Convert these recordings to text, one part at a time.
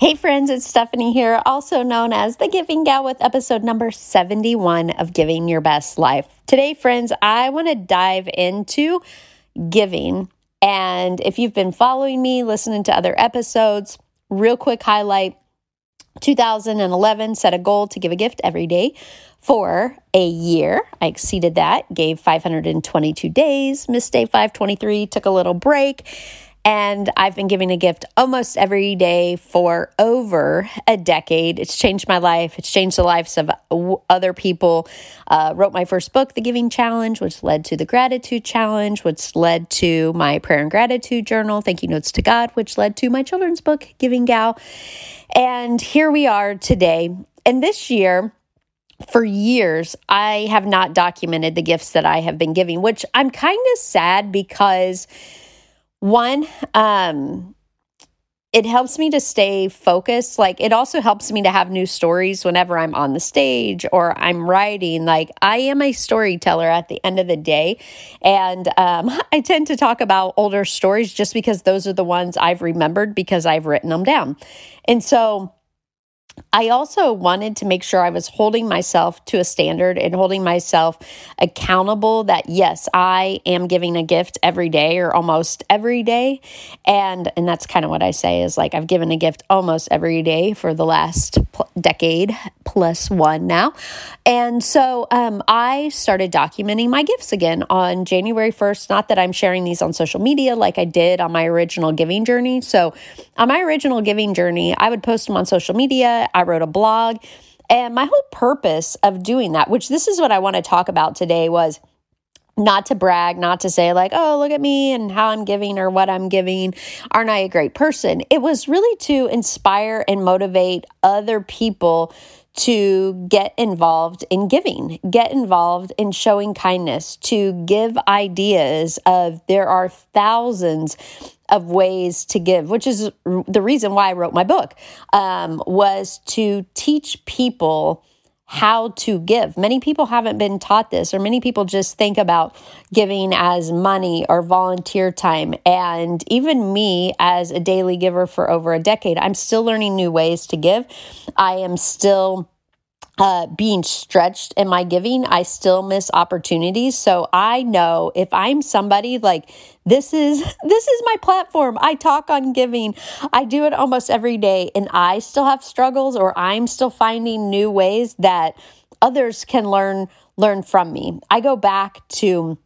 Hey friends, it's Stephanie here, also known as the Giving Gal with episode number 71 of Giving Your Best Life. Today, friends, I want to dive into giving. And if you've been following me, listening to other episodes, real quick highlight 2011 set a goal to give a gift every day for a year. I exceeded that, gave 522 days, missed day 523, took a little break and I've been giving a gift almost every day for over a decade. It's changed my life. It's changed the lives of other people. Uh, wrote my first book, The Giving Challenge, which led to the Gratitude Challenge, which led to my prayer and gratitude journal, Thank You Notes to God, which led to my children's book, Giving Gal. And here we are today. And this year, for years, I have not documented the gifts that I have been giving, which I'm kind of sad because one, um, it helps me to stay focused. Like, it also helps me to have new stories whenever I'm on the stage or I'm writing. Like, I am a storyteller at the end of the day. And um, I tend to talk about older stories just because those are the ones I've remembered because I've written them down. And so, I also wanted to make sure I was holding myself to a standard and holding myself accountable that yes, I am giving a gift every day or almost every day. And and that's kind of what I say is like I've given a gift almost every day for the last pl- decade plus one now. And so um, I started documenting my gifts again on January 1st. Not that I'm sharing these on social media like I did on my original giving journey. So on my original giving journey, I would post them on social media I wrote a blog. And my whole purpose of doing that, which this is what I want to talk about today, was not to brag, not to say, like, oh, look at me and how I'm giving or what I'm giving. Aren't I a great person? It was really to inspire and motivate other people to get involved in giving, get involved in showing kindness, to give ideas of there are thousands of ways to give, which is the reason why I wrote my book, um, was to teach people how to give. Many people haven't been taught this, or many people just think about giving as money or volunteer time. And even me, as a daily giver for over a decade, I'm still learning new ways to give. I am still uh, being stretched in my giving, I still miss opportunities. So I know if I'm somebody like this is this is my platform. I talk on giving. I do it almost every day, and I still have struggles, or I'm still finding new ways that others can learn learn from me. I go back to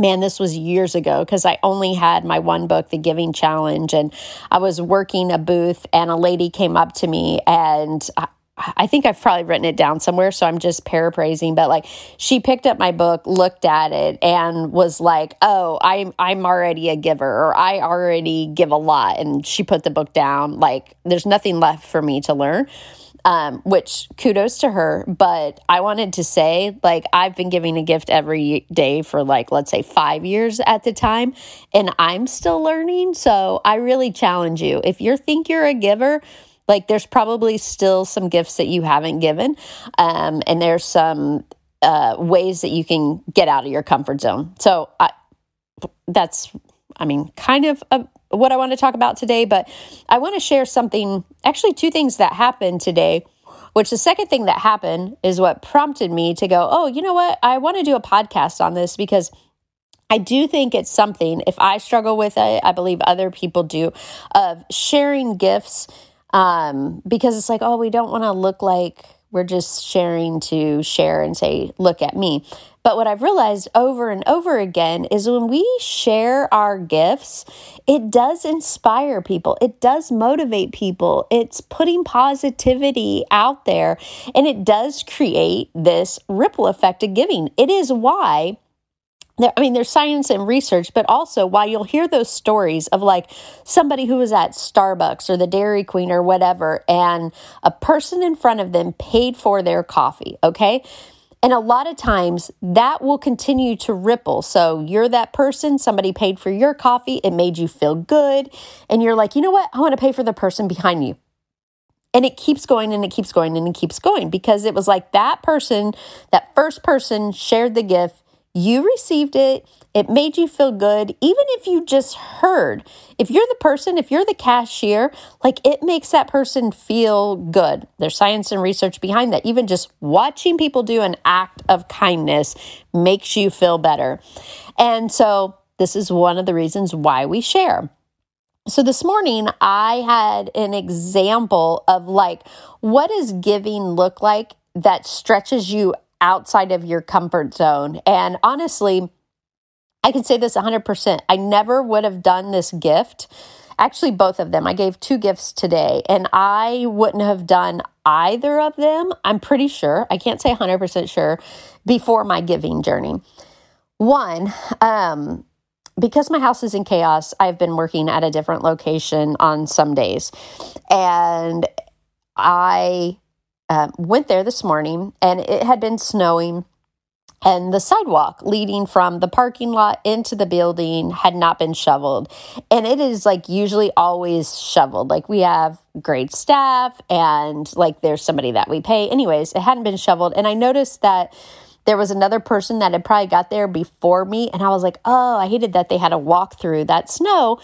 man, this was years ago because I only had my one book, The Giving Challenge, and I was working a booth, and a lady came up to me and I think I've probably written it down somewhere, so I'm just paraphrasing. But like, she picked up my book, looked at it, and was like, "Oh, I'm I'm already a giver, or I already give a lot." And she put the book down. Like, there's nothing left for me to learn. Um, which kudos to her. But I wanted to say, like, I've been giving a gift every day for like, let's say five years at the time, and I'm still learning. So I really challenge you if you think you're a giver like there's probably still some gifts that you haven't given, um, and there's some uh, ways that you can get out of your comfort zone. So I, that's, I mean, kind of a, what I want to talk about today. But I want to share something. Actually, two things that happened today. Which the second thing that happened is what prompted me to go, oh, you know what? I want to do a podcast on this because I do think it's something, if I struggle with it, I believe other people do, of sharing gifts um, because it's like, oh, we don't want to look like We're just sharing to share and say, look at me. But what I've realized over and over again is when we share our gifts, it does inspire people, it does motivate people, it's putting positivity out there, and it does create this ripple effect of giving. It is why I mean, there's science and research, but also why you'll hear those stories of like somebody who was at Starbucks or the Dairy Queen or whatever, and a person in front of them paid for their coffee, okay? And a lot of times that will continue to ripple. So you're that person, somebody paid for your coffee, it made you feel good, and you're like, you know what? I want to pay for the person behind you. And it keeps going and it keeps going and it keeps going because it was like that person, that first person shared the gift you received it. It made you feel good. Even if you just heard, if you're the person, if you're the cashier, like it makes that person feel good. There's science and research behind that. Even just watching people do an act of kindness makes you feel better. And so, this is one of the reasons why we share. So this morning I had an example of like what does giving look like that stretches you outside of your comfort zone. And honestly, I can say this 100%. I never would have done this gift. Actually, both of them. I gave two gifts today, and I wouldn't have done either of them. I'm pretty sure. I can't say 100% sure before my giving journey. One, um, because my house is in chaos, I've been working at a different location on some days. And I uh, went there this morning and it had been snowing and the sidewalk leading from the parking lot into the building had not been shoveled. And it is like usually always shoveled. Like we have great staff and like there's somebody that we pay. Anyways, it hadn't been shoveled. And I noticed that there was another person that had probably got there before me. And I was like, oh, I hated that they had to walk through that snow.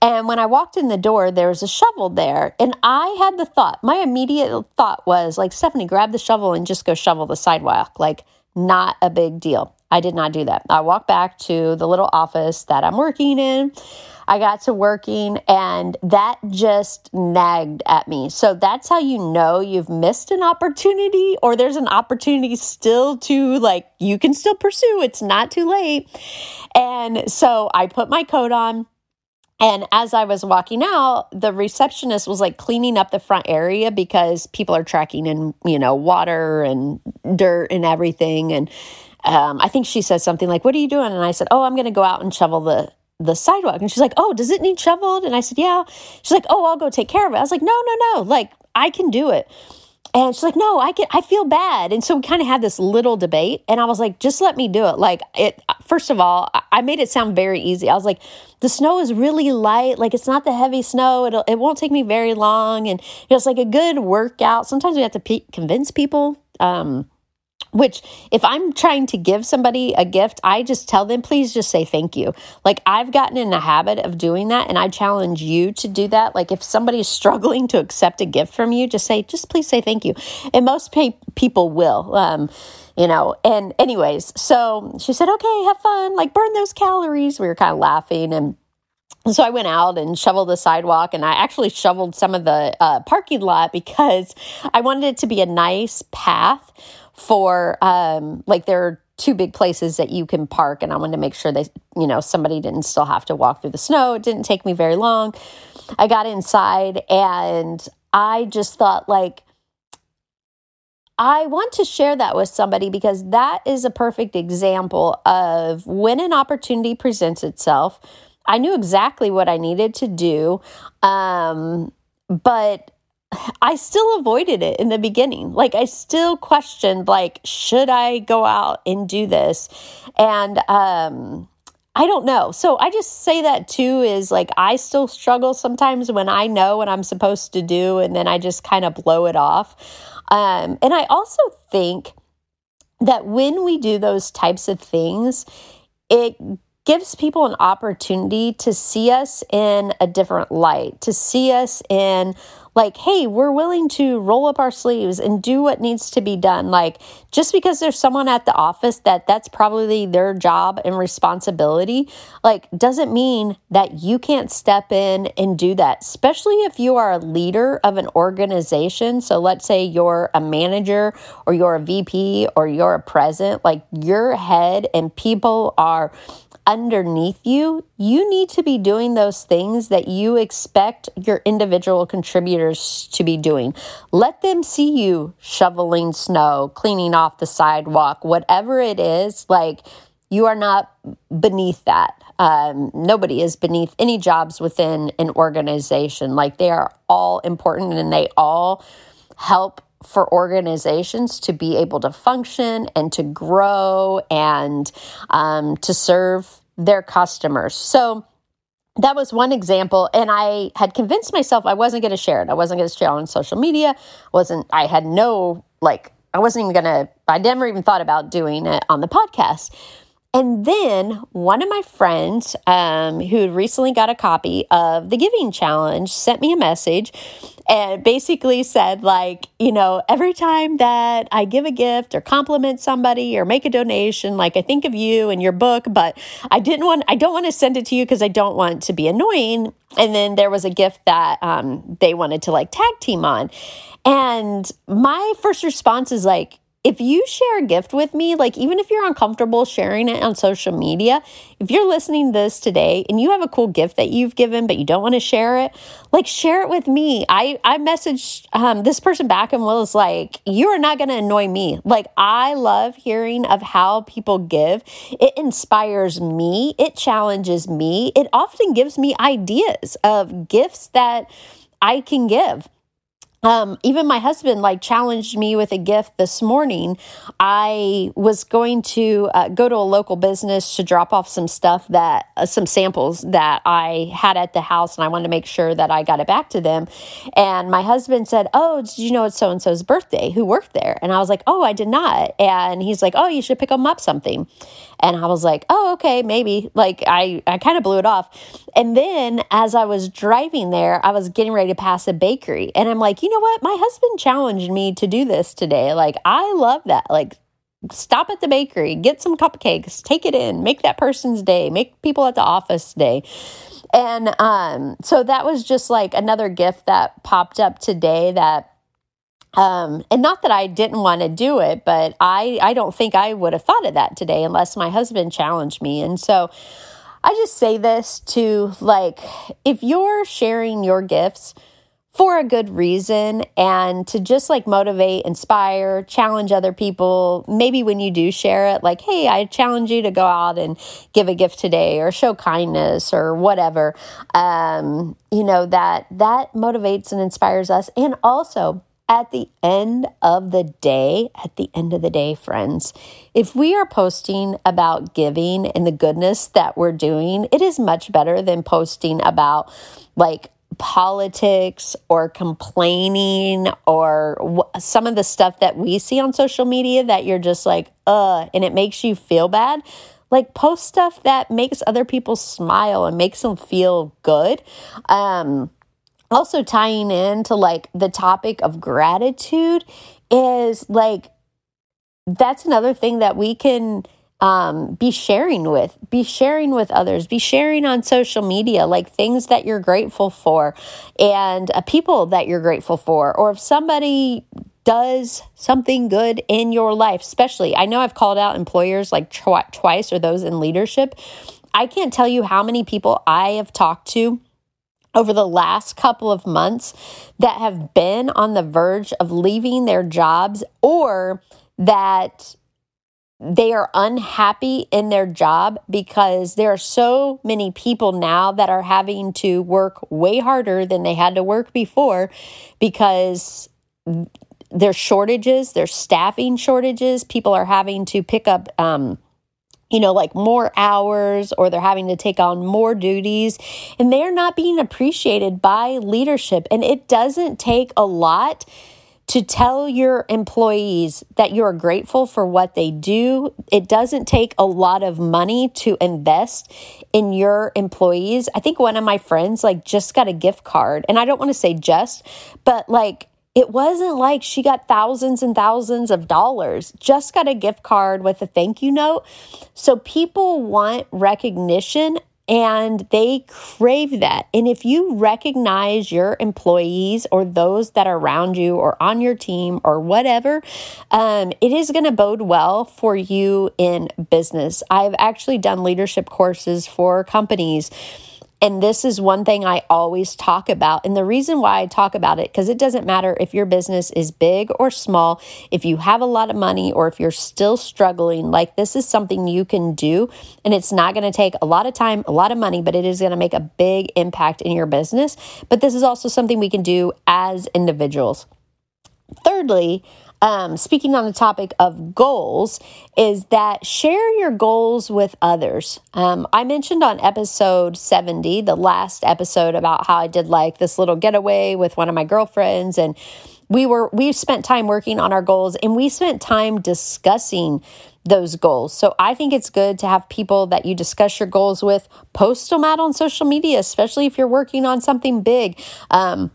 And when I walked in the door, there was a shovel there. And I had the thought, my immediate thought was like, Stephanie, grab the shovel and just go shovel the sidewalk. Like, not a big deal. I did not do that. I walked back to the little office that I'm working in. I got to working and that just nagged at me. So that's how you know you've missed an opportunity or there's an opportunity still to like, you can still pursue. It's not too late. And so I put my coat on. And as I was walking out, the receptionist was like cleaning up the front area because people are tracking in, you know, water and dirt and everything. And um, I think she said something like, What are you doing? And I said, Oh, I'm going to go out and shovel the, the sidewalk. And she's like, Oh, does it need shoveled? And I said, Yeah. She's like, Oh, I'll go take care of it. I was like, No, no, no. Like, I can do it. And she's like, no, I get, I feel bad. And so we kind of had this little debate. And I was like, just let me do it. Like, it, first of all, I made it sound very easy. I was like, the snow is really light. Like, it's not the heavy snow. It'll, it won't take me very long. And it's like a good workout. Sometimes we have to convince people. Um, which if i'm trying to give somebody a gift i just tell them please just say thank you. Like i've gotten in the habit of doing that and i challenge you to do that. Like if somebody is struggling to accept a gift from you just say just please say thank you. And most people will um, you know and anyways so she said okay have fun. Like burn those calories. We were kind of laughing and so I went out and shoveled the sidewalk, and I actually shoveled some of the uh, parking lot because I wanted it to be a nice path for um, like there are two big places that you can park and i wanted to make sure they you know somebody didn't still have to walk through the snow it didn't take me very long i got inside and i just thought like I want to share that with somebody because that is a perfect example of when an opportunity presents itself. I knew exactly what I needed to do, um, but I still avoided it in the beginning. Like I still questioned like should I go out and do this? And um I don't know. So I just say that too is like I still struggle sometimes when I know what I'm supposed to do and then I just kind of blow it off. Um and I also think that when we do those types of things, it gives people an opportunity to see us in a different light, to see us in like, hey, we're willing to roll up our sleeves and do what needs to be done. Like, just because there's someone at the office that that's probably their job and responsibility, like, doesn't mean that you can't step in and do that, especially if you are a leader of an organization. So, let's say you're a manager or you're a VP or you're a president, like, your head and people are underneath you, you need to be doing those things that you expect your individual contributors to be doing. Let them see you shoveling snow, cleaning off the sidewalk, whatever it is. Like, you are not beneath that. Um, nobody is beneath any jobs within an organization. Like, they are all important and they all help for organizations to be able to function and to grow and um, to serve their customers. So that was one example and i had convinced myself i wasn't going to share it. I wasn't going to share it on social media. Wasn't i had no like i wasn't even going to i never even thought about doing it on the podcast and then one of my friends um, who recently got a copy of the Giving Challenge sent me a message and basically said, like, you know, every time that I give a gift or compliment somebody or make a donation, like I think of you and your book, but I didn't want, I don't want to send it to you because I don't want to be annoying. And then there was a gift that um, they wanted to like tag team on. And my first response is like, if you share a gift with me, like even if you're uncomfortable sharing it on social media, if you're listening to this today and you have a cool gift that you've given, but you don't want to share it, like share it with me. I, I messaged um, this person back and was like, you are not going to annoy me. Like I love hearing of how people give. It inspires me. It challenges me. It often gives me ideas of gifts that I can give um, even my husband like challenged me with a gift this morning. I was going to uh, go to a local business to drop off some stuff that uh, some samples that I had at the house, and I wanted to make sure that I got it back to them. And my husband said, "Oh, did you know it's so and so's birthday? Who worked there?" And I was like, "Oh, I did not." And he's like, "Oh, you should pick them up something." And I was like, oh, okay, maybe. Like I, I kind of blew it off. And then as I was driving there, I was getting ready to pass a bakery. And I'm like, you know what? My husband challenged me to do this today. Like, I love that. Like, stop at the bakery, get some cupcakes, take it in, make that person's day, make people at the office day. And um, so that was just like another gift that popped up today that um, and not that I didn't want to do it, but I, I don't think I would have thought of that today unless my husband challenged me. And so I just say this to like, if you're sharing your gifts for a good reason and to just like motivate, inspire, challenge other people, maybe when you do share it, like, hey, I challenge you to go out and give a gift today or show kindness or whatever, um, you know, that that motivates and inspires us. And also, at the end of the day, at the end of the day, friends, if we are posting about giving and the goodness that we're doing, it is much better than posting about like politics or complaining or some of the stuff that we see on social media that you're just like, uh, and it makes you feel bad. Like, post stuff that makes other people smile and makes them feel good. Um, also tying into like the topic of gratitude is like that's another thing that we can um, be sharing with, be sharing with others, be sharing on social media, like things that you're grateful for and uh, people that you're grateful for. Or if somebody does something good in your life, especially, I know I've called out employers like tw- twice or those in leadership. I can't tell you how many people I have talked to over the last couple of months that have been on the verge of leaving their jobs or that they are unhappy in their job because there are so many people now that are having to work way harder than they had to work before because there's shortages, there's staffing shortages. People are having to pick up um, you know, like more hours or they're having to take on more duties and they're not being appreciated by leadership. And it doesn't take a lot to tell your employees that you're grateful for what they do. It doesn't take a lot of money to invest in your employees. I think one of my friends like just got a gift card and I don't want to say just, but like it wasn't like she got thousands and thousands of dollars, just got a gift card with a thank you note. So people want recognition and they crave that. And if you recognize your employees or those that are around you or on your team or whatever, um, it is going to bode well for you in business. I've actually done leadership courses for companies and this is one thing I always talk about. And the reason why I talk about it, because it doesn't matter if your business is big or small, if you have a lot of money or if you're still struggling, like this is something you can do. And it's not going to take a lot of time, a lot of money, but it is going to make a big impact in your business. But this is also something we can do as individuals. Thirdly, um, speaking on the topic of goals, is that share your goals with others. Um, I mentioned on episode 70, the last episode, about how I did like this little getaway with one of my girlfriends and we were we spent time working on our goals and we spent time discussing those goals. So I think it's good to have people that you discuss your goals with, post them out on social media, especially if you're working on something big. Um,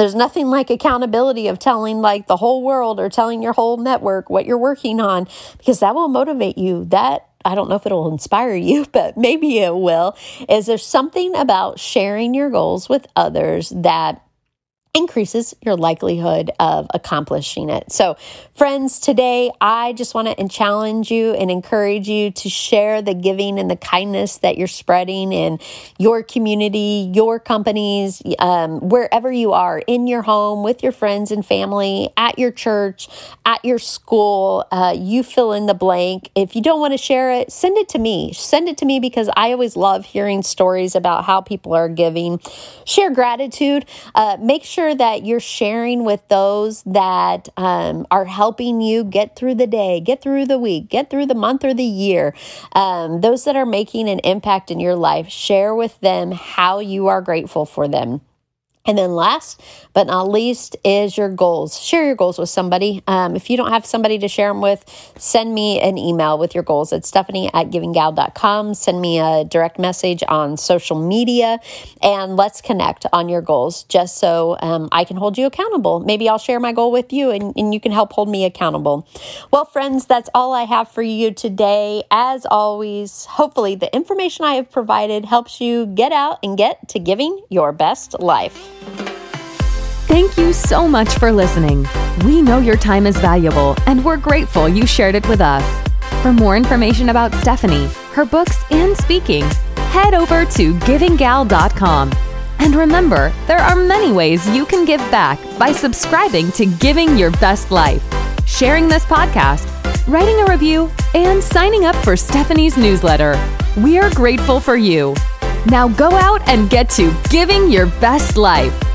there's nothing like accountability of telling like the whole world or telling your whole network what you're working on because that will motivate you. That I don't know if it'll inspire you, but maybe it will. Is there something about sharing your goals with others that increases your likelihood of accomplishing it. So, friends, today I just want to challenge you and encourage you to share the giving and the kindness that you're spreading in your community, your companies, um, wherever you are, in your home, with your friends and family, at your church, at your school. Uh, you fill in the blank. If you don't want to share it, send it to me. Send it to me because I always love hearing stories about how people are giving. Share gratitude. Uh, make sure sure that you're sharing with those that um, are helping you get through the day, get through the week, get through the month or the year. Um, those that are making an impact in your life, share with them how you are grateful for them. And then last but not least is your goals. Share your goals with somebody. Um, if you don't have somebody to share them with, send me an email with your goals at stephanie at givinggal.com. Send me a direct message on social media and let's connect on your goals just so um, I can hold you accountable. Maybe I'll share my goal with you and, and you can help hold me accountable. Well, friends, that's all I have for you today. As always, hopefully the information I have provided helps you get out and get to giving your best life. Thank you so much for listening. We know your time is valuable and we're grateful you shared it with us. For more information about Stephanie, her books, and speaking, head over to givinggal.com. And remember, there are many ways you can give back by subscribing to Giving Your Best Life, sharing this podcast, writing a review, and signing up for Stephanie's newsletter. We are grateful for you. Now go out and get to giving your best life.